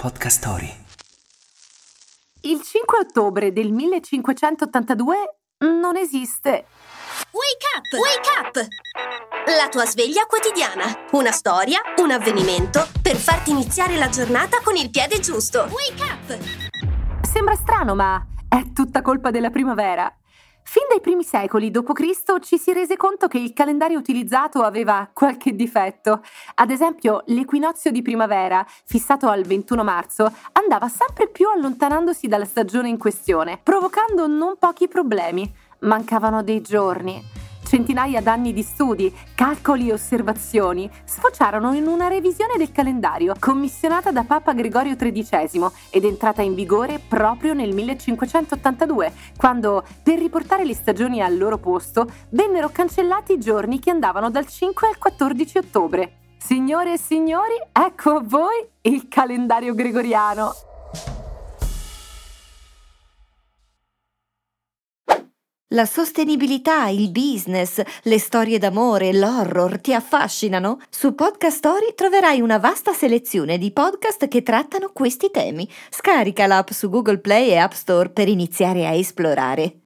Podcast Story. Il 5 ottobre del 1582 non esiste. Wake up! Wake up! La tua sveglia quotidiana. Una storia, un avvenimento per farti iniziare la giornata con il piede giusto. Wake up! Sembra strano, ma è tutta colpa della primavera. Fin dai primi secoli d.C. ci si rese conto che il calendario utilizzato aveva qualche difetto. Ad esempio, l'equinozio di primavera, fissato al 21 marzo, andava sempre più allontanandosi dalla stagione in questione, provocando non pochi problemi. Mancavano dei giorni. Centinaia d'anni di studi, calcoli e osservazioni sfociarono in una revisione del calendario commissionata da Papa Gregorio XIII ed entrata in vigore proprio nel 1582, quando, per riportare le stagioni al loro posto, vennero cancellati i giorni che andavano dal 5 al 14 ottobre. Signore e signori, ecco a voi il calendario gregoriano. La sostenibilità, il business, le storie d'amore, l'horror ti affascinano? Su Podcast Story troverai una vasta selezione di podcast che trattano questi temi. Scarica l'app su Google Play e App Store per iniziare a esplorare.